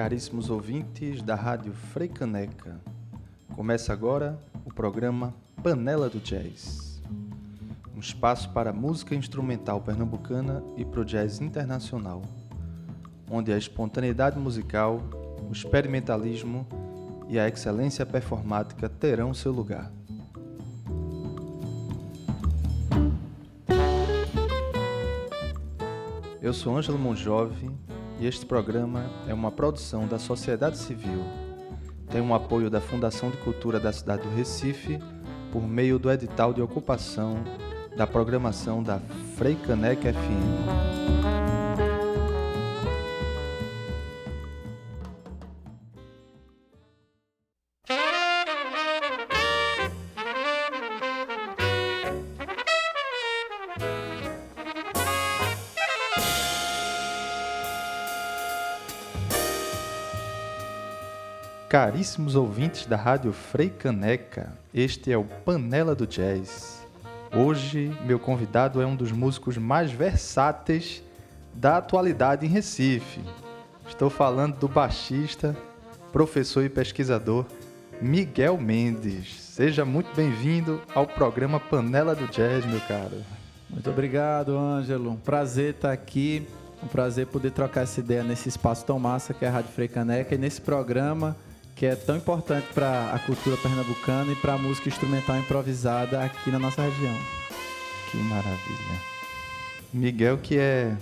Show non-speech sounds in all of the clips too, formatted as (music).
caríssimos ouvintes da Rádio Freicaneca. Começa agora o programa Panela do Jazz. Um espaço para música instrumental pernambucana e para o jazz internacional, onde a espontaneidade musical, o experimentalismo e a excelência performática terão seu lugar. Eu sou Ângelo Monjove e este programa é uma produção da sociedade civil. Tem um apoio da Fundação de Cultura da cidade do Recife por meio do edital de ocupação da programação da Freicaneca FM. Caríssimos ouvintes da Rádio Freicaneca, este é o Panela do Jazz. Hoje, meu convidado é um dos músicos mais versáteis da atualidade em Recife. Estou falando do baixista, professor e pesquisador Miguel Mendes. Seja muito bem-vindo ao programa Panela do Jazz, meu caro. Muito obrigado, Ângelo. Um prazer estar aqui. Um prazer poder trocar essa ideia nesse espaço tão massa que é a Rádio Freicaneca e nesse programa que é tão importante para a cultura pernambucana e para a música instrumental improvisada aqui na nossa região. Que maravilha. Miguel, que é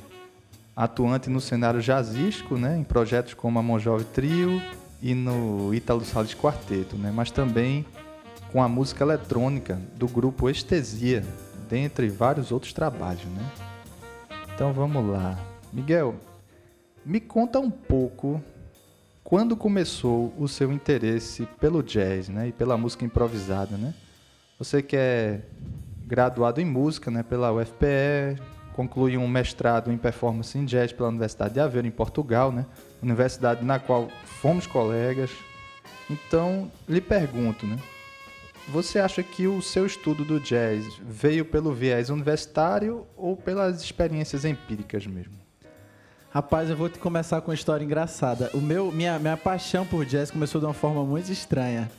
atuante no cenário jazzístico, né, em projetos como a Monjove Trio e no Ítalo Salles Quarteto, né, mas também com a música eletrônica do grupo Estesia, dentre vários outros trabalhos, né? Então vamos lá. Miguel, me conta um pouco quando começou o seu interesse pelo jazz, né, e pela música improvisada, né? Você que é graduado em música, né, pela UFPE, concluiu um mestrado em performance em jazz pela Universidade de Aveiro em Portugal, né? Universidade na qual fomos colegas. Então, lhe pergunto, né? Você acha que o seu estudo do jazz veio pelo viés universitário ou pelas experiências empíricas mesmo? Rapaz, eu vou te começar com uma história engraçada. O meu, minha, minha paixão por jazz começou de uma forma muito estranha.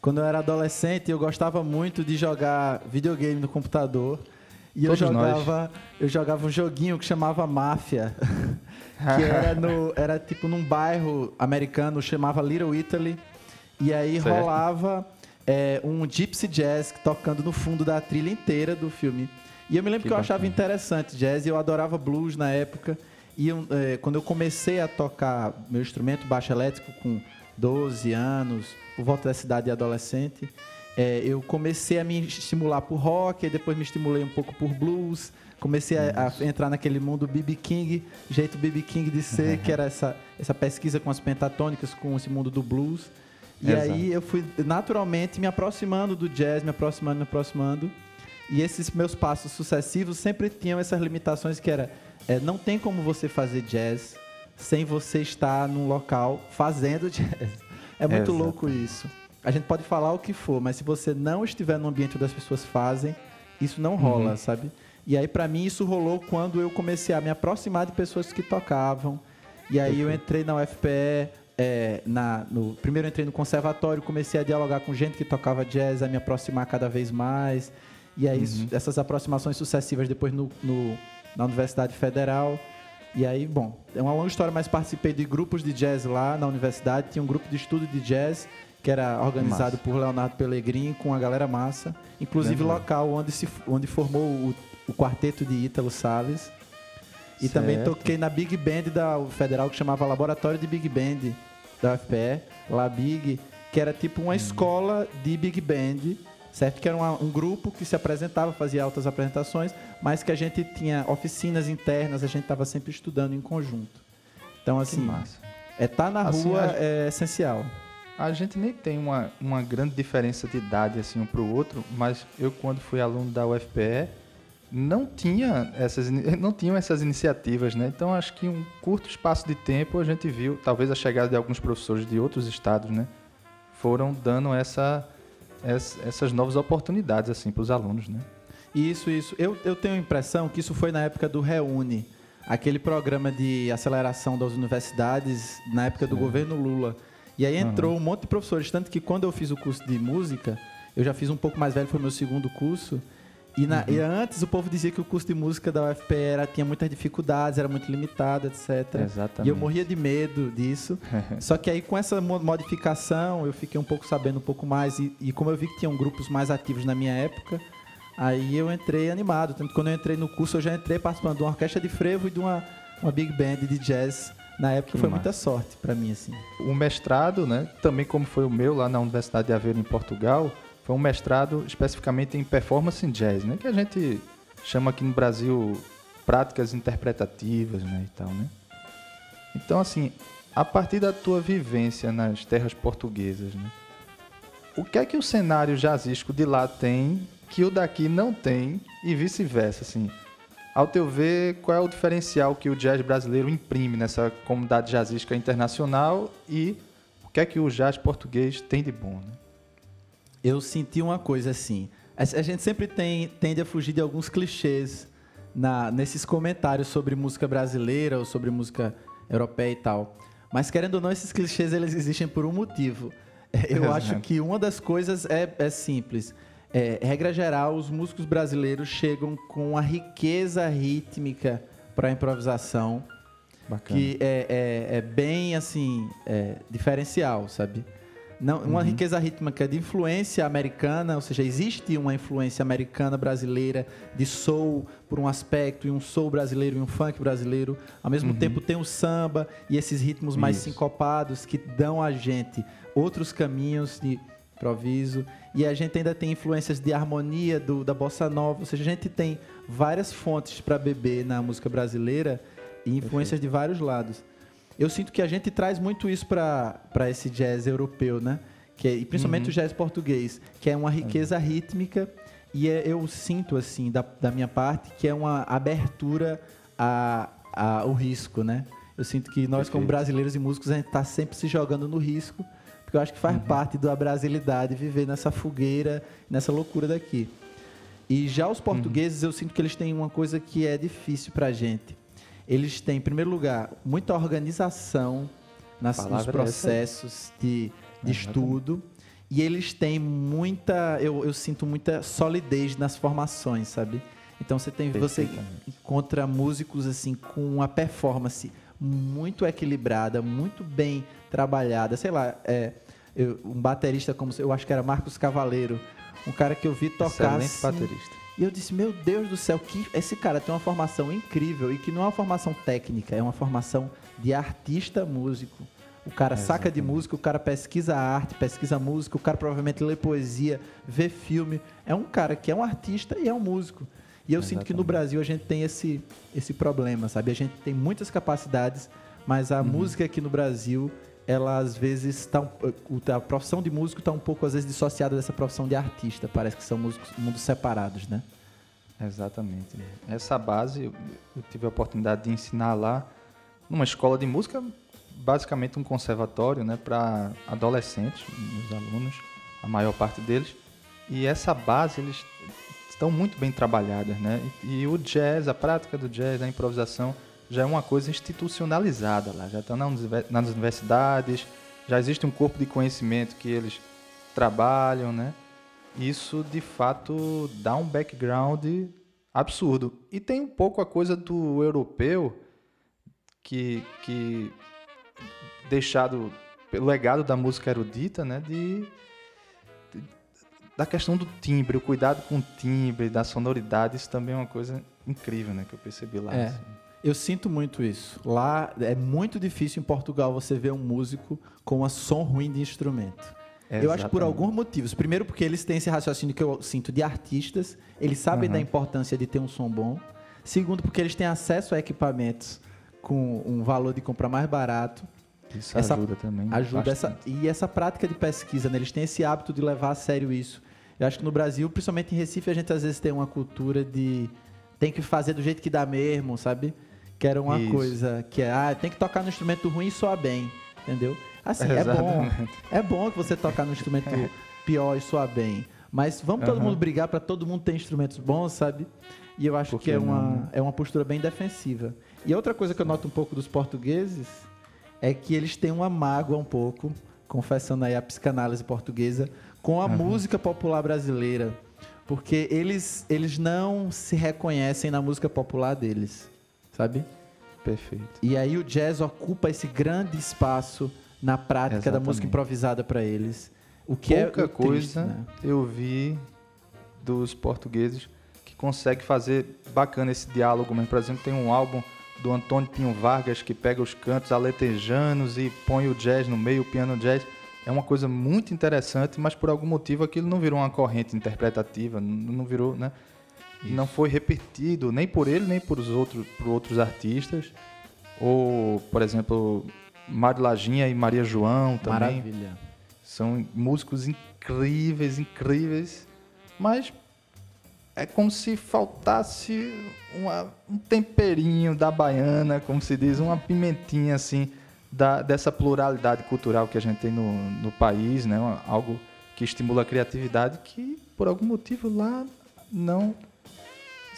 Quando eu era adolescente, eu gostava muito de jogar videogame no computador. E eu jogava, eu jogava um joguinho que chamava Máfia, (laughs) que era, no, era tipo num bairro americano, chamava Little Italy. E aí certo. rolava é, um gypsy jazz tocando no fundo da trilha inteira do filme. E eu me lembro que, que eu achava interessante jazz e eu adorava blues na época. E eu, é, quando eu comecei a tocar meu instrumento baixo elétrico com 12 anos, por volta da cidade de adolescente, é, eu comecei a me estimular por rock, e depois me estimulei um pouco por blues, comecei a, a, entrar naquele mundo BB King, jeito BB King de ser, que era essa, essa pesquisa com as pentatônicas, com esse mundo do blues. E Exato. aí eu fui naturalmente me aproximando do jazz, me aproximando, me aproximando. E esses meus passos sucessivos sempre tinham essas limitações que era é, não tem como você fazer jazz sem você estar num local fazendo (laughs) jazz. É muito louco isso. A gente pode falar o que for, mas se você não estiver no ambiente onde as pessoas fazem, isso não rola, uhum. sabe? E aí, para mim, isso rolou quando eu comecei a me aproximar de pessoas que tocavam. E aí, eu entrei na UFPE. É, na, no, primeiro, eu entrei no conservatório, comecei a dialogar com gente que tocava jazz, a me aproximar cada vez mais. E aí, uhum. essas aproximações sucessivas, depois no, no na Universidade Federal. E aí, bom, é uma longa história, mas participei de grupos de jazz lá na universidade. Tinha um grupo de estudo de jazz que era organizado massa. por Leonardo Pellegrini com a galera massa, inclusive local onde se onde formou o, o quarteto de Ítalo Salles. E certo. também toquei na Big Band da Federal que chamava Laboratório de Big Band da UFPE, lá Big, que era tipo uma hum. escola de Big Band certo? Que era uma, um grupo que se apresentava, fazia altas apresentações, mas que a gente tinha oficinas internas, a gente estava sempre estudando em conjunto. Então, assim, é estar tá na assim, rua a, é essencial. A gente nem tem uma, uma grande diferença de idade assim um para o outro, mas eu quando fui aluno da UFPE não tinha essas (laughs) não tinham essas iniciativas, né? Então acho que em um curto espaço de tempo a gente viu, talvez a chegada de alguns professores de outros estados, né, foram dando essa essas novas oportunidades assim para os alunos, né? Isso, isso. Eu, eu tenho a impressão que isso foi na época do Reúne. aquele programa de aceleração das universidades na época do governo Lula. E aí entrou um monte de professores, tanto que quando eu fiz o curso de música, eu já fiz um pouco mais velho, foi meu segundo curso. E, na, e antes o povo dizia que o curso de música da UFPE era, tinha muitas dificuldades, era muito limitado, etc. Exatamente. E eu morria de medo disso. (laughs) Só que aí com essa mo- modificação eu fiquei um pouco sabendo um pouco mais. E, e como eu vi que tinham grupos mais ativos na minha época, aí eu entrei animado. Tanto que quando eu entrei no curso, eu já entrei participando de uma orquestra de frevo e de uma, uma big band de jazz. Na época Que foi massa. muita sorte pra mim, assim. O mestrado, né, também como foi o meu lá na Universidade de Aveiro em Portugal, foi um mestrado especificamente em performance em jazz, né, que a gente chama aqui no Brasil práticas interpretativas, né, e tal, né. Então, assim, a partir da tua vivência nas terras portuguesas, né, o que é que o cenário jazzístico de lá tem que o daqui não tem e vice-versa, assim? Ao teu ver, qual é o diferencial que o jazz brasileiro imprime nessa comunidade jazzística internacional e o que é que o jazz português tem de bom, né? Eu senti uma coisa assim. A a gente sempre tem, tende a fugir de alguns clichês na, nesses comentários sobre música brasileira ou sobre música europeia e tal. Mas querendo ou não, esses clichês eles existem por um motivo. (laughs) Eu Exato. acho que uma das coisas é, é simples. É, regra geral, os músicos brasileiros chegam com uma riqueza rítmica para a improvisação Bacana. que é, é, é bem assim é, diferencial, sabe? Não, uma Uhum. riqueza rítmica de influência americana, ou seja, existe uma influência americana brasileira de soul por um aspecto e um soul brasileiro e um funk brasileiro. Ao mesmo tempo tem o samba e esses ritmos mais Uhum. Isso. sincopados que dão a gente outros caminhos de improviso e a gente ainda tem influências de harmonia do, da bossa nova, ou seja, a gente tem várias fontes para beber na música brasileira e influências de vários lados. Eu sinto que a gente traz muito isso para esse jazz europeu, né? Que é, e principalmente o jazz português, que é uma riqueza rítmica e é- eu sinto, assim, da, da minha parte, que é uma abertura a, a- ao risco, né? Eu sinto que nós, como Perfeito. brasileiros e músicos, a gente está sempre se jogando no risco, porque eu acho que faz parte da brasilidade viver nessa fogueira, nessa loucura daqui. E já os portugueses, eu sinto que eles têm uma coisa que é difícil pra gente. Eles têm, em primeiro lugar, muita organização nas, nos é processos de, de Exatamente. estudo. E eles têm muita, eu, eu sinto muita solidez nas formações, sabe? Então você tem, você encontra músicos assim com uma performance muito equilibrada, muito bem trabalhada. Sei lá, é, eu- um baterista como eu acho que era Marcos Cavaleiro, um cara que eu vi tocar Excelente assim, baterista. E eu disse, meu Deus do céu, que esse cara tem uma formação incrível e que não é uma formação técnica, é uma formação de artista músico. O cara saca de Exatamente. música, o cara pesquisa arte, pesquisa música, o cara provavelmente lê poesia, vê filme. É um cara que é um artista e é um músico. E eu sinto que no Exatamente. Brasil a gente tem esse, esse problema, sabe? A gente tem muitas capacidades, mas Uhum. a música aqui no Brasil, ela às vezes está a profissão de músico está um pouco às vezes dissociada dessa profissão de artista. Parece que são músicos mundos separados, né? Exatamente. Essa base eu tive a oportunidade de ensinar lá numa escola de música, basicamente um conservatório, né, para adolescentes, meus alunos, a maior parte deles. E essa base eles estão muito bem trabalhadas, né? E, e o jazz, a prática do jazz, a improvisação já é uma coisa institucionalizada lá, já está nas universidades, já existe um corpo de conhecimento que eles trabalham, né? Isso de fato dá um background absurdo. E tem um pouco a coisa do europeu que, que deixado pelo legado da música erudita, né, de, de- da questão do timbre, o cuidado com o timbre, da sonoridade, isso também é uma coisa incrível, né, que eu percebi lá. É. assim. Eu sinto muito isso. Lá é muito difícil em Portugal você ver um músico com um som ruim de instrumento. Eu acho que por alguns motivos. Primeiro, porque eles têm esse raciocínio que eu sinto de artistas, eles sabem Uhum. da importância de ter um som bom. Segundo, porque eles têm acesso a equipamentos com um valor de compra mais barato. Isso essa- ajuda também. Ajuda essa, e essa prática de pesquisa, né? eles têm esse hábito de levar a sério isso. Eu acho que no Brasil, principalmente em Recife, a gente às vezes tem uma cultura de tem que fazer do jeito que dá mesmo, sabe? Que era uma Isso. coisa que é, ah, tem que tocar no instrumento ruim e soar bem, entendeu? Assim, é bom. Exatamente. É bom que você tocar no instrumento pior e soar bem. Mas vamos todo Aham. mundo brigar para todo mundo ter instrumentos bons, sabe? E eu acho Por que é uma, é uma postura bem defensiva. E outra coisa que eu noto um pouco dos portugueses é que eles têm uma mágoa um pouco, confessando aí a psicanálise portuguesa, com a Aham. música popular brasileira. Porque eles, eles não se reconhecem na música popular deles, sabe? Perfeito. E aí o jazz ocupa esse grande espaço na prática da Exatamente. música improvisada para eles. O que Pouca é o triste, coisa né? eu vi dos portugueses que consegue fazer bacana esse diálogo mesmo. Por exemplo, tem um álbum do Antônio Pinho Vargas que pega os cantos aletejanos e põe o jazz no meio, o piano jazz. É uma coisa muito interessante, mas por algum motivo aquilo não virou uma corrente interpretativa, não virou, né? Não foi repetido nem por ele, nem por os outros, por outros artistas. Ou, por exemplo, Mário Laginha e Maria João também. Maravilha. São músicos incríveis, incríveis, mas é como se faltasse uma- um temperinho da baiana, como se diz, uma pimentinha assim da, dessa pluralidade cultural que a gente tem no, no país, né? Algo que estimula a criatividade que por algum motivo lá não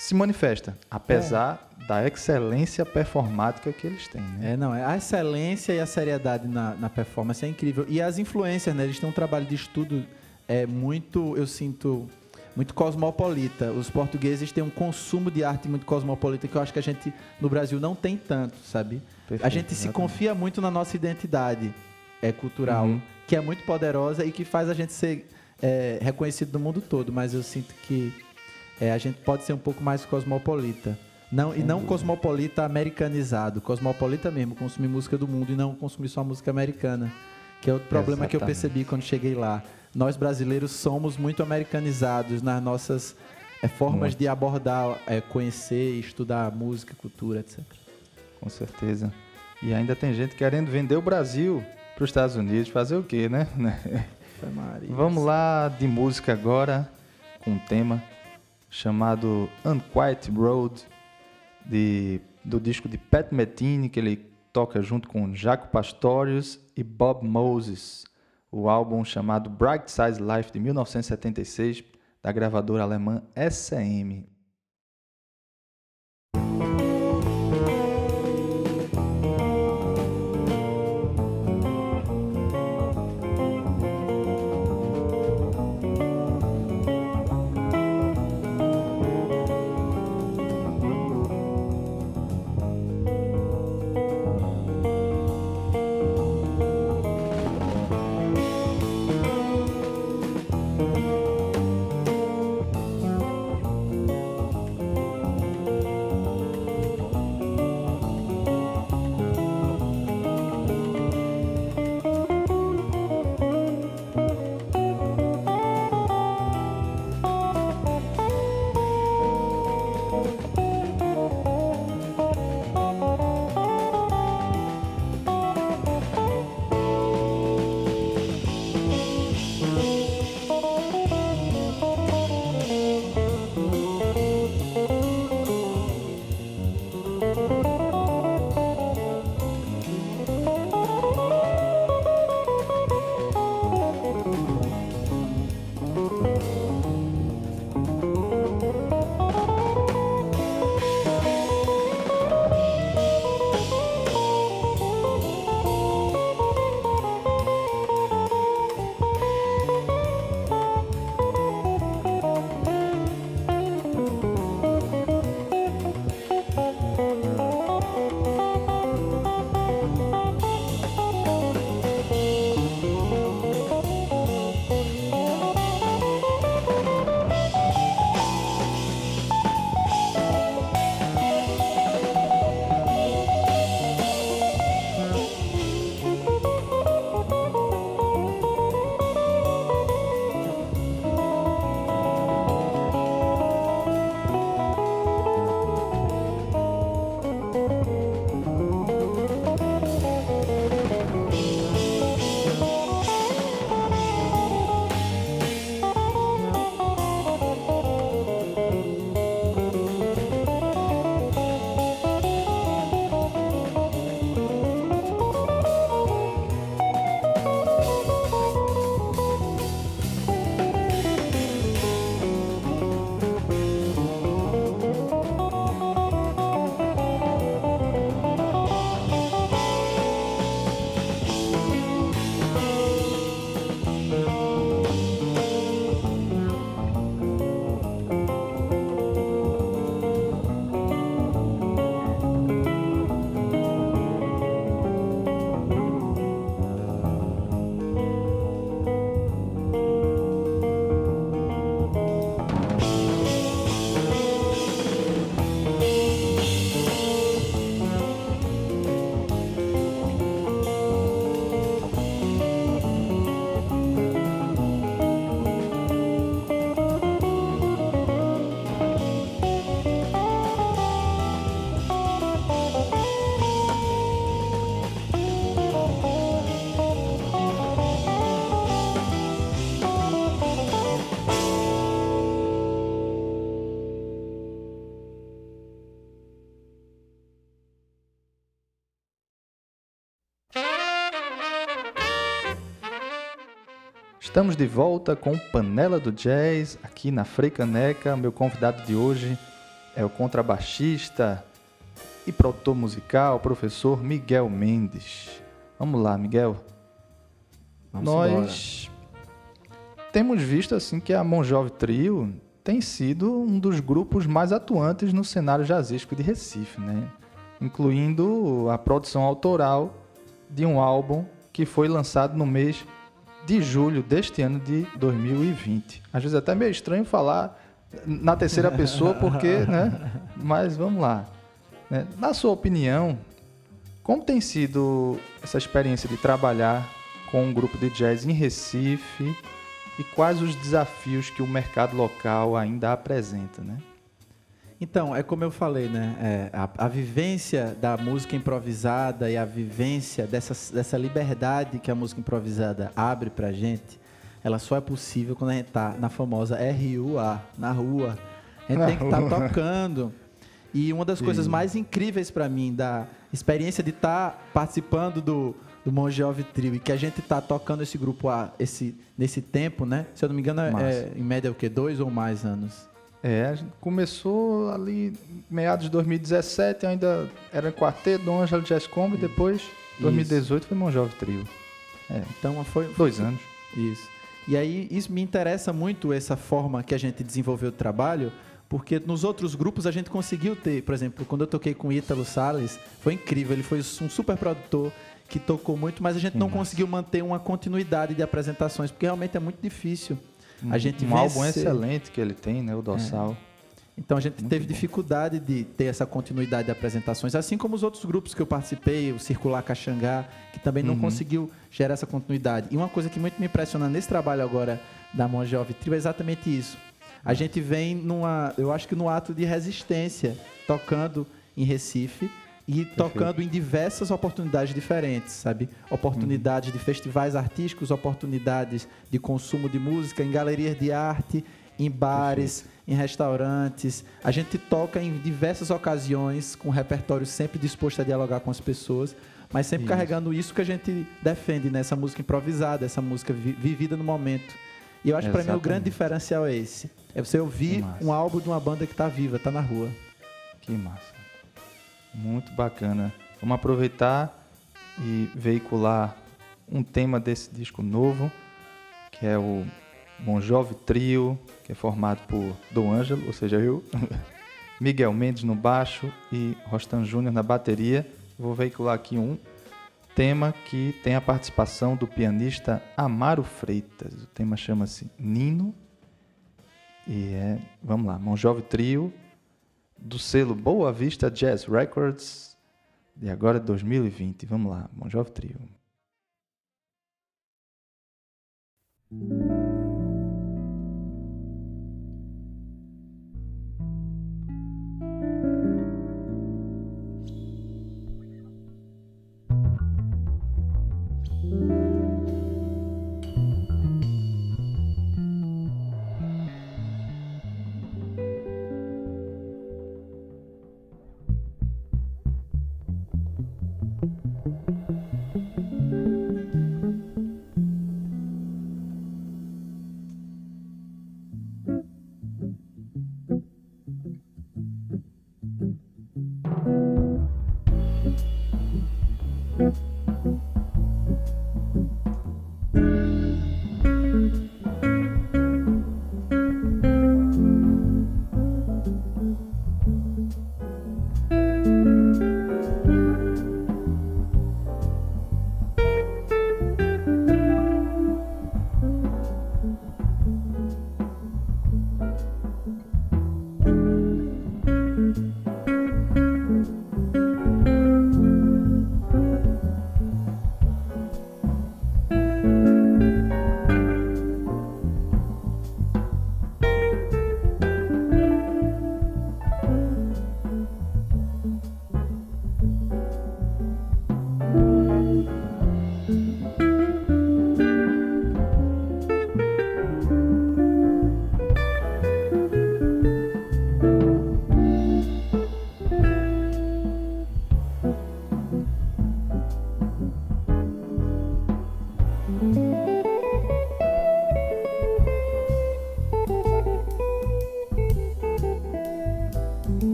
se manifesta, apesar da excelência performática que eles têm. Né? É, não, é a excelência e a seriedade na, na performance é incrível. E as influências, né? Eles têm um trabalho de estudo é muito, eu sinto, muito cosmopolita. Os portugueses têm um consumo de arte muito cosmopolita que eu acho que a gente no Brasil não tem tanto, sabe? Perfeito, a gente se exatamente. confia muito na nossa identidade é, cultural, Uhum. que é muito poderosa e que faz a gente ser é, reconhecido no mundo todo. Mas eu sinto que é, a gente pode ser um pouco mais cosmopolita. Não, e não cosmopolita americanizado, cosmopolita mesmo, consumir música do mundo e não consumir só música americana. Que é outro problema que eu Exatamente. percebi quando cheguei lá. Nós brasileiros somos muito americanizados nas nossas é, formas Muito. de abordar, é, conhecer, estudar música, cultura, etc. Com certeza. E ainda tem gente querendo vender o Brasil para os Estados Unidos. Fazer o quê, né? (laughs) Vamos lá de música agora, com um tema chamado Unquiet Road, de, do disco de Pat Metheny, que ele toca junto com Jaco Pastorius e Bob Moses. O álbum chamado Bright Size Life, de 1976, da gravadora alemã SM. Estamos de volta com Panela do Jazz aqui na Freicaneca. Meu convidado de hoje é o contrabaixista e produtor musical, professor Miguel Mendes. Vamos lá, Miguel. Vamos Nós temos visto assim que a Monjove Trio tem sido um dos grupos mais atuantes no cenário jazzístico de Recife, né? Incluindo a produção autoral de um álbum que foi lançado no mês de julho deste ano de 2020. Às vezes é até meio estranho falar na terceira pessoa, porque, (laughs) né? Mas vamos lá. Né? Na sua opinião, como tem sido essa experiência de trabalhar com um grupo de jazz em Recife e quais os desafios que o mercado local ainda apresenta, né? Então, é como eu falei, né? É, a, a, vivência da música improvisada e a vivência dessa, dessa liberdade que a música improvisada abre pra gente, ela só é possível quando a gente tá na famosa RUA, na rua. A gente na tem que estar tá tocando. E uma das Sim. coisas mais incríveis para mim da experiência de estar tá participando do, do Mon Jovi Trio e que a gente está tocando esse grupo A esse, nesse tempo, né? Se eu não me engano, é, é em média o quê? Dois ou mais anos? É, começou ali meados de 2017, ainda era quarteto do Angelo Jazz Combo, e depois, 2018, foi Mon Jovem Trio. É. Então foi... Dois foi, anos. Isso. E aí, isso me interessa muito, essa forma que a gente desenvolveu o trabalho, porque nos outros grupos a gente conseguiu ter, por exemplo, quando eu toquei com o Ítalo Salles, foi incrível, ele foi um super produtor que tocou muito, mas a gente não conseguiu manter uma continuidade de apresentações, porque realmente é muito difícil a gente um álbum excelente que ele tem, né? O Dossal. É. Então a gente Muito teve bom. dificuldade de ter essa continuidade de apresentações, assim como os outros grupos que eu participei, o Circular Caxangá, que também não uhum. conseguiu gerar essa continuidade. E uma coisa que muito me impressiona nesse trabalho agora da Mon Jovem Trio é exatamente isso. A gente vem numa, eu acho que no ato de resistência, tocando em Recife, e Perfeito. tocando em diversas oportunidades diferentes, sabe? Oportunidades uhum. de festivais artísticos, oportunidades de consumo de música, em galerias de arte, em bares, Perfeito. em restaurantes. A gente toca em diversas ocasiões com um repertório sempre disposto a dialogar com as pessoas, mas sempre isso. carregando isso que a gente defende nessa música improvisada, essa música vi vivida no momento. E eu acho que para mim o grande diferencial é esse. É você ouvir um álbum de uma banda que está viva, está na rua. Que massa. Muito bacana. Vamos aproveitar e veicular um tema desse disco novo, que é o Bon Jovi Trio, que é formado por Dom Ângelo, ou seja, eu, (laughs) Miguel Mendes no baixo e Rostan Júnior na bateria. Vou veicular aqui um tema que tem a participação do pianista Amaro Freitas. O tema chama-se Nino. E é, vamos lá, Bon Jovi Trio, do selo Boa Vista Jazz Records de agora 2020. Vamos lá, Bon Jovi Trio.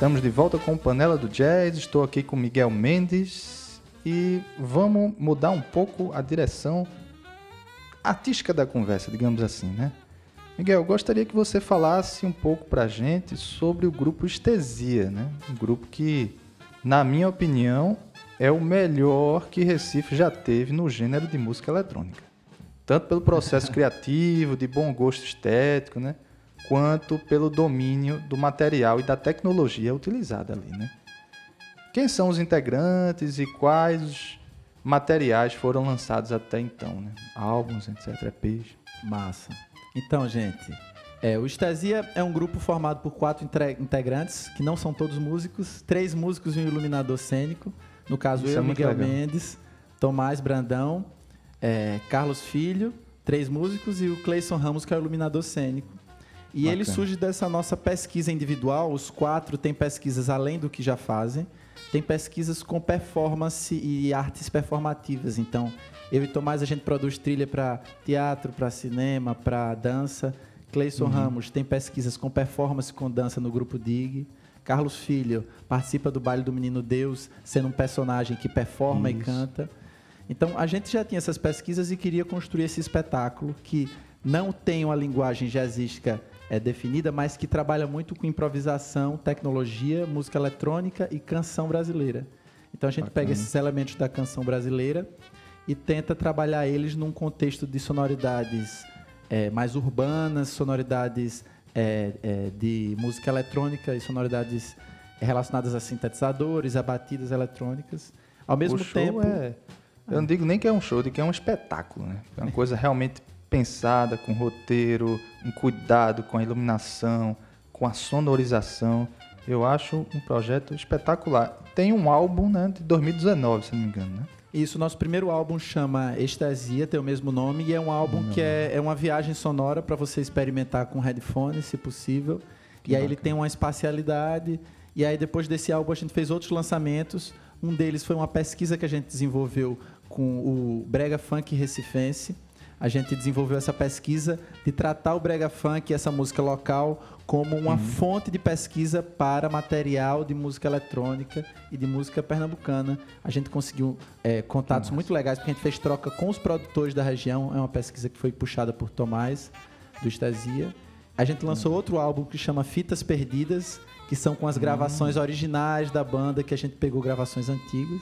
Estamos de volta com o Panela do Jazz. Estou aqui com Miguel Mendes e vamos mudar um pouco a direção artística da conversa, digamos assim, né? Miguel, gostaria que você falasse um pouco para a gente sobre o grupo Estesia, né? Um grupo que na minha opinião, é o melhor que Recife já teve no gênero de música eletrônica. Tanto pelo processo (laughs) criativo, de bom gosto estético, né? Quanto pelo domínio do material e da tecnologia utilizada ali, né? Quem são os integrantes e quais materiais foram lançados até então, né? Álbuns, etc, EPs. Massa. Então, gente, é, o Estesia é um grupo formado por quatro integrantes, que não são todos músicos, três músicos e um iluminador cênico. No caso, Isso eu, é Miguel legal. Mendes, Tomás Brandão, é, Carlos Filho, três músicos, e o Cleison Ramos, que é o iluminador cênico. E Bacana. ele surge dessa nossa pesquisa individual. Os quatro têm pesquisas além do que já fazem. Tem pesquisas com performance e artes performativas. Então, eu e Tomás, a gente produz trilha para teatro, para cinema, para dança. Cleison uhum. Ramos tem pesquisas com performance com dança no grupo DIG. Carlos Filho participa do baile do Menino Deus, sendo um personagem que performa Isso. e canta. Então, a gente já tinha essas pesquisas e queria construir esse espetáculo que não tem uma linguagem jazzística é, definida, mas que trabalha muito com improvisação, tecnologia, música eletrônica e canção brasileira. Então, a gente Bacana. pega esses elementos da canção brasileira e tenta trabalhar eles num contexto de sonoridades é, mais urbanas, sonoridades é, é, de música eletrônica e sonoridades relacionadas a sintetizadores, a batidas eletrônicas. Ao mesmo tempo. É, eu não digo nem que é um show, digo que é um espetáculo, né? É uma coisa realmente pensada, com roteiro, um cuidado com a iluminação, com a sonorização. Eu acho um projeto espetacular. Tem um álbum né, de 2019, se não me engano, né? Isso, nosso primeiro álbum chama Estasia, tem o mesmo nome, e é um álbum que é, é uma viagem sonora para você experimentar com headphones, se possível. Que e aí ele tem uma espacialidade. E aí depois desse álbum a gente fez outros lançamentos. Um deles foi uma pesquisa que a gente desenvolveu com o Brega Funk Recifense a gente desenvolveu essa pesquisa de tratar o brega funk, essa música local, como uma uhum. fonte de pesquisa para material de música eletrônica e de música pernambucana. A gente conseguiu é, contatos Nossa. muito legais, porque a gente fez troca com os produtores da região. É uma pesquisa que foi puxada por Tomás, do Estasia. A gente lançou uhum. outro álbum que chama Fitas Perdidas, que são com as gravações uhum. originais da banda, que a gente pegou gravações antigas.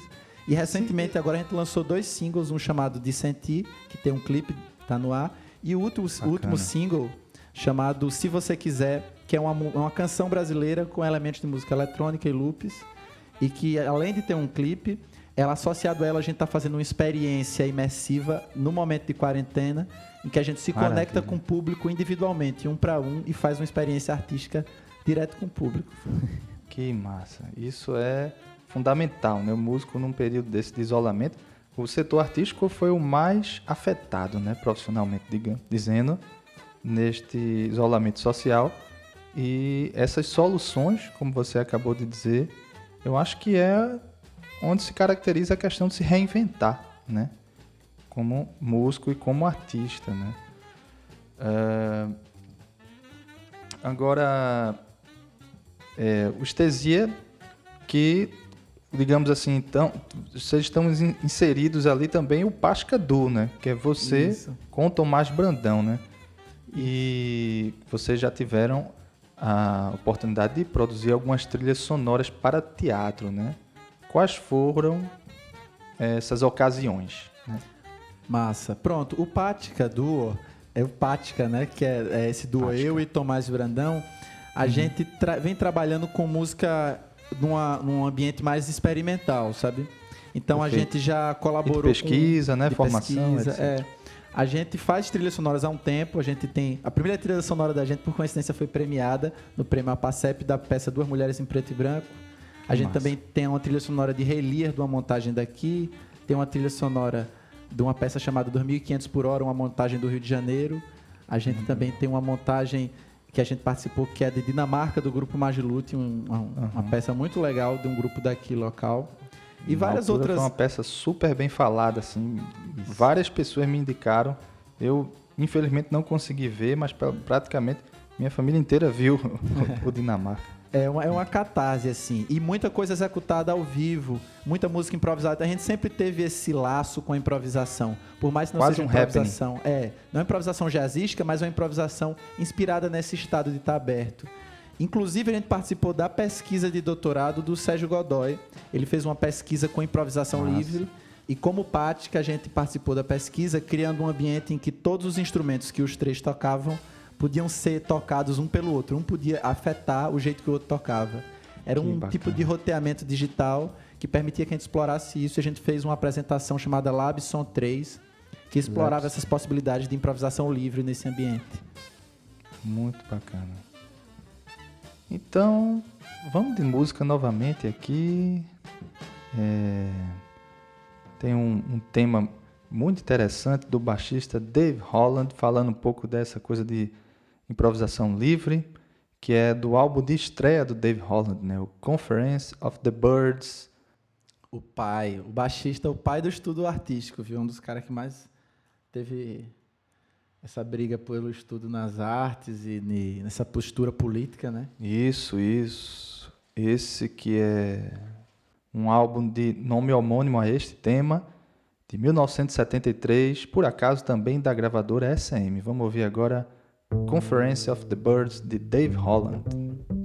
E recentemente agora a gente lançou dois singles, um chamado De Sentir, que tem um clipe, tá no ar, e o último, último single chamado Se Você Quiser, que é uma, uma canção brasileira com elementos de música eletrônica e loops, e que além de ter um clipe, ela associado a ela a gente está fazendo uma experiência imersiva no momento de quarentena, em que a gente se Maravilha. conecta com o público individualmente, um para um, e faz uma experiência artística direto com o público. Que massa! Isso é fundamental, né? O músico num período desse de isolamento, o setor artístico foi o mais afetado, né, profissionalmente digamos, dizendo, neste isolamento social. E essas soluções, como você acabou de dizer, eu acho que é onde se caracteriza a questão de se reinventar, né? Como músico e como artista, né? Uh, agora, é, o Estesia, que digamos assim, então, vocês estão inseridos ali também o Pascadu, né? Que é você Isso. com o Tomás Brandão, né? E vocês já tiveram a oportunidade de produzir algumas trilhas sonoras para teatro, né? Quais foram essas ocasiões? Né? Massa. Pronto, o Pática Duo, é o Pática, né? Que é, é esse duo Pática. eu e Tomás Brandão. A uhum. gente tra vem trabalhando com música numa, num ambiente mais experimental, sabe? Então Perfeito. a gente já colaborou de pesquisa, com, né, formação, pesquisa, é. A gente faz trilhas sonoras há um tempo. A gente tem a primeira trilha sonora da gente, por coincidência, foi premiada no prêmio APACEP da peça Duas Mulheres em Preto e Branco. A gente Massa. também tem uma trilha sonora de Relir, de uma montagem daqui. Tem uma trilha sonora de uma peça chamada 2500 por hora, uma montagem do Rio de Janeiro. A gente uhum. também tem uma montagem que a gente participou, que é de Dinamarca, do grupo Magilute, um, uma, uhum. uma, peça muito legal de um grupo daqui local. E Na várias outras. Foi uma peça super bem falada, assim. Isso. Várias pessoas me indicaram. Eu, infelizmente, não consegui ver, mas praticamente minha família inteira viu (laughs) o Dinamarca. É uma, é uma catarse, assim. E muita coisa executada ao vivo, muita música improvisada. A gente sempre teve esse laço com a improvisação. Por mais que não Quase seja um improvisação. Happening. É, não é improvisação jazzística, mas uma improvisação inspirada nesse estado de estar aberto. Inclusive, a gente participou da pesquisa de doutorado do Sérgio Godoy. Ele fez uma pesquisa com improvisação Massa. livre. E como prática, a gente participou da pesquisa, criando um ambiente em que todos os instrumentos que os três tocavam podiam ser tocados um pelo outro. Um podia afetar o jeito que o outro tocava. Era Que um bacana. tipo de roteamento digital que permitia que a gente explorasse isso. E a gente fez uma apresentação chamada Labson 3, que explorava Labson. essas possibilidades de improvisação livre nesse ambiente. Muito bacana. Então, vamos de música novamente aqui. É, tem um, um tema muito interessante do baixista Dave Holland, falando um pouco dessa coisa de improvisação livre, que é do álbum de estreia do Dave Holland, né? o Conference of the Birds. O pai, o baixista, o pai do estudo artístico, viu? Um dos caras que mais teve essa briga pelo estudo nas artes e ne- nessa postura política, né? Isso, isso. Esse que é um álbum de nome homônimo a este tema, de 1973, por acaso também da gravadora SM. Vamos ouvir agora Conference of the Birds de Dave Holland.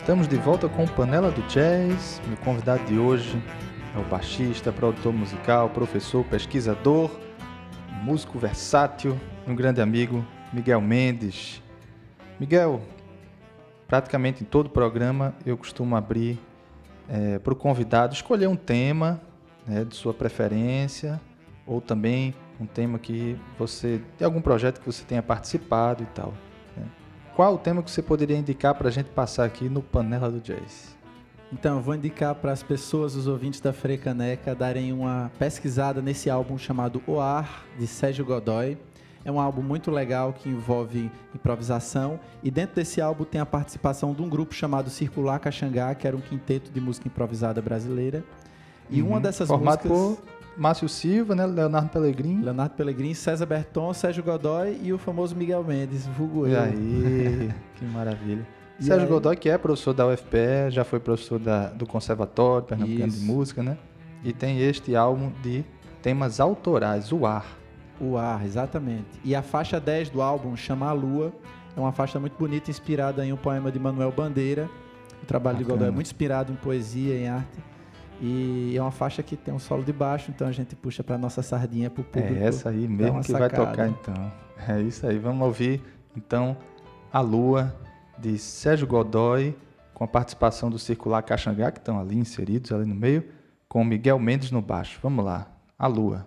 Estamos de volta com Panela do Jazz. Meu convidado de hoje é o baixista, produtor musical, professor, pesquisador, músico versátil, um grande amigo, Miguel Mendes. Miguel, praticamente em todo programa eu costumo abrir é, para o convidado escolher um tema né, de sua preferência ou também um tema que você tem algum projeto que você tenha participado e tal. Qual o tema que você poderia indicar para a gente passar aqui no Panela do Jazz? Então, eu vou indicar para as pessoas, os ouvintes da Frecaneca, darem uma pesquisada nesse álbum chamado O Ar, de Sérgio Godoy. É um álbum muito legal que envolve improvisação e dentro desse álbum tem a participação de um grupo chamado Circular Caxangá, que era um quinteto de música improvisada brasileira. E uhum. uma dessas Formado músicas... por Márcio Silva, né? Leonardo Pellegrini. Leonardo Pellegrini, César Berton, Sérgio Godoy e o famoso Miguel Mendes, vulgo E aí, (laughs) que maravilha. E Sérgio aí... Godoy, que é professor da UFPE, já foi professor da, do Conservatório Pernambucano de Música, né? E tem este álbum de temas autorais, O Ar. O Ar, exatamente. E a faixa 10 do álbum, Chama a Lua, é uma faixa muito bonita, inspirada em um poema de Manuel Bandeira. O trabalho Bacana. de Godoy é muito inspirado em poesia, em arte. E é uma faixa que tem um solo de baixo, então a gente puxa para nossa sardinha para o público. É essa aí mesmo que sacada. vai tocar então. É isso aí. Vamos ouvir então A Lua de Sérgio Godoy com a participação do Circular Caxangá, que estão ali inseridos ali no meio, com Miguel Mendes no baixo. Vamos lá. A Lua.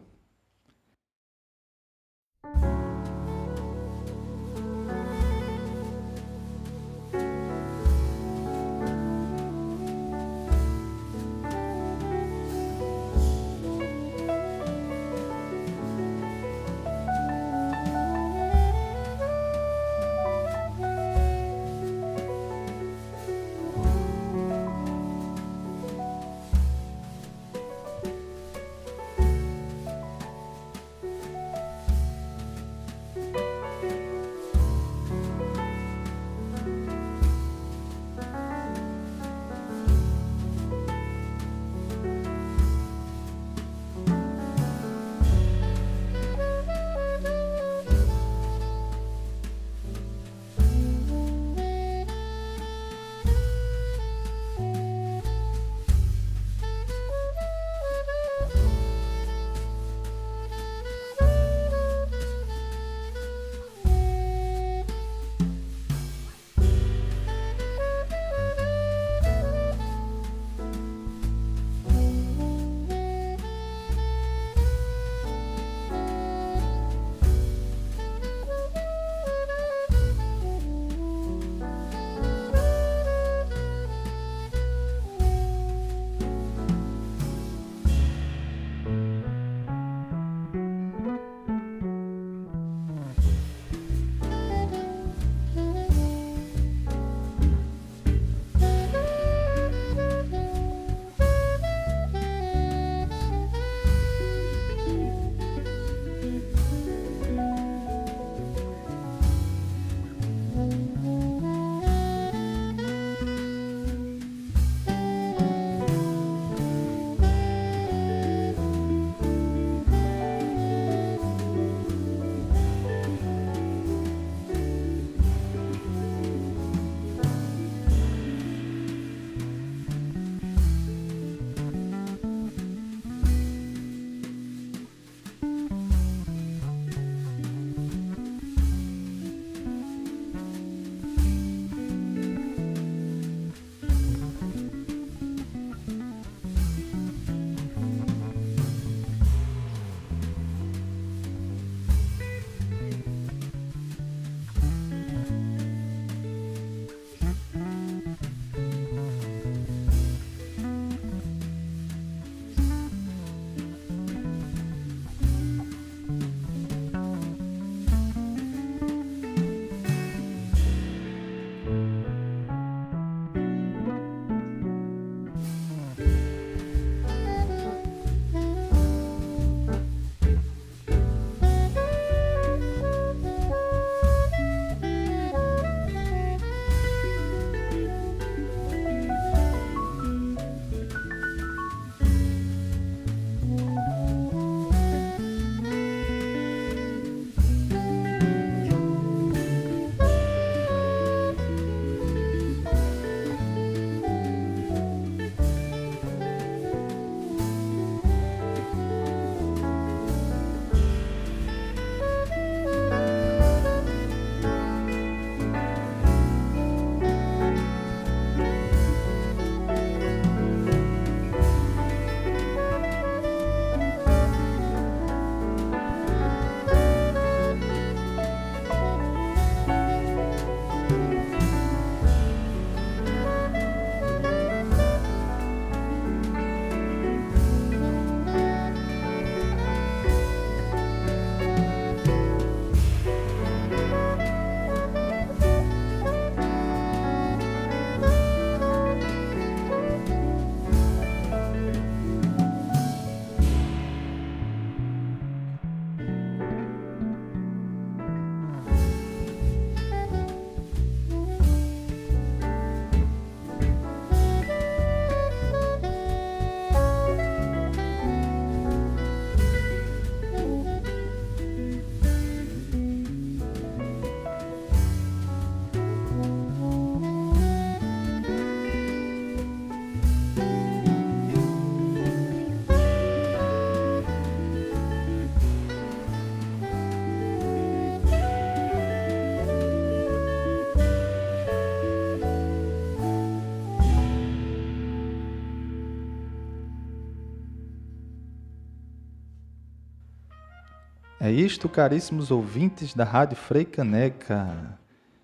É isto, caríssimos ouvintes da Rádio Frei Caneca.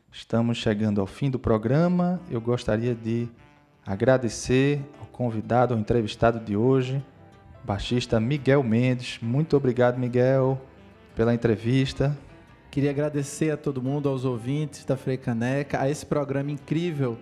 Estamos chegando ao fim do programa. Eu gostaria de agradecer ao convidado, ao entrevistado de hoje, baixista Miguel Mendes. Muito obrigado, Miguel, pela entrevista. Queria agradecer a todo mundo, aos ouvintes da Frei Caneca, a esse programa incrível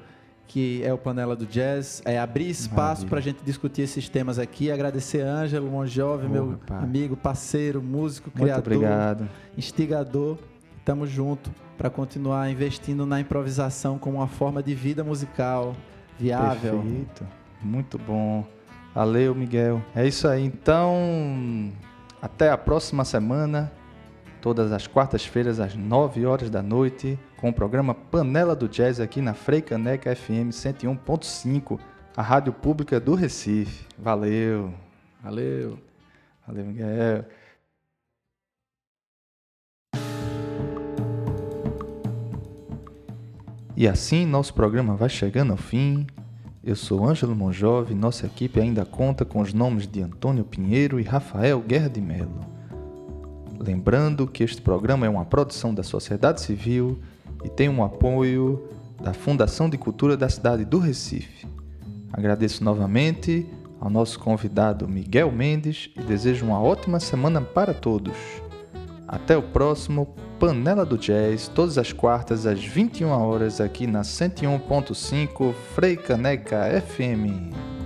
que é o Panela do Jazz, é abrir espaço para a gente discutir esses temas aqui. Agradecer a Ângelo Monjove, oh, meu amigo, parceiro, músico, Muito criador, obrigado. instigador. Tamo junto para continuar investindo na improvisação como uma forma de vida musical viável. Perfeito. Muito bom. Valeu, Miguel. É isso aí. Então, até a próxima semana todas as quartas-feiras às 9 horas da noite, com o programa Panela do Jazz aqui na Freicaneca FM 101.5, a rádio pública do Recife. Valeu. Valeu. Valeu, Miguel. E assim nosso programa vai chegando ao fim. Eu sou Ângelo Monjove, nossa equipe ainda conta com os nomes de Antônio Pinheiro e Rafael Guerra de Melo. Lembrando que este programa é uma produção da sociedade civil e tem um apoio da Fundação de Cultura da cidade do Recife. Agradeço novamente ao nosso convidado Miguel Mendes e desejo uma ótima semana para todos. Até o próximo Panela do Jazz, todas as quartas às 21 horas aqui na 101.5 Frei Caneca FM.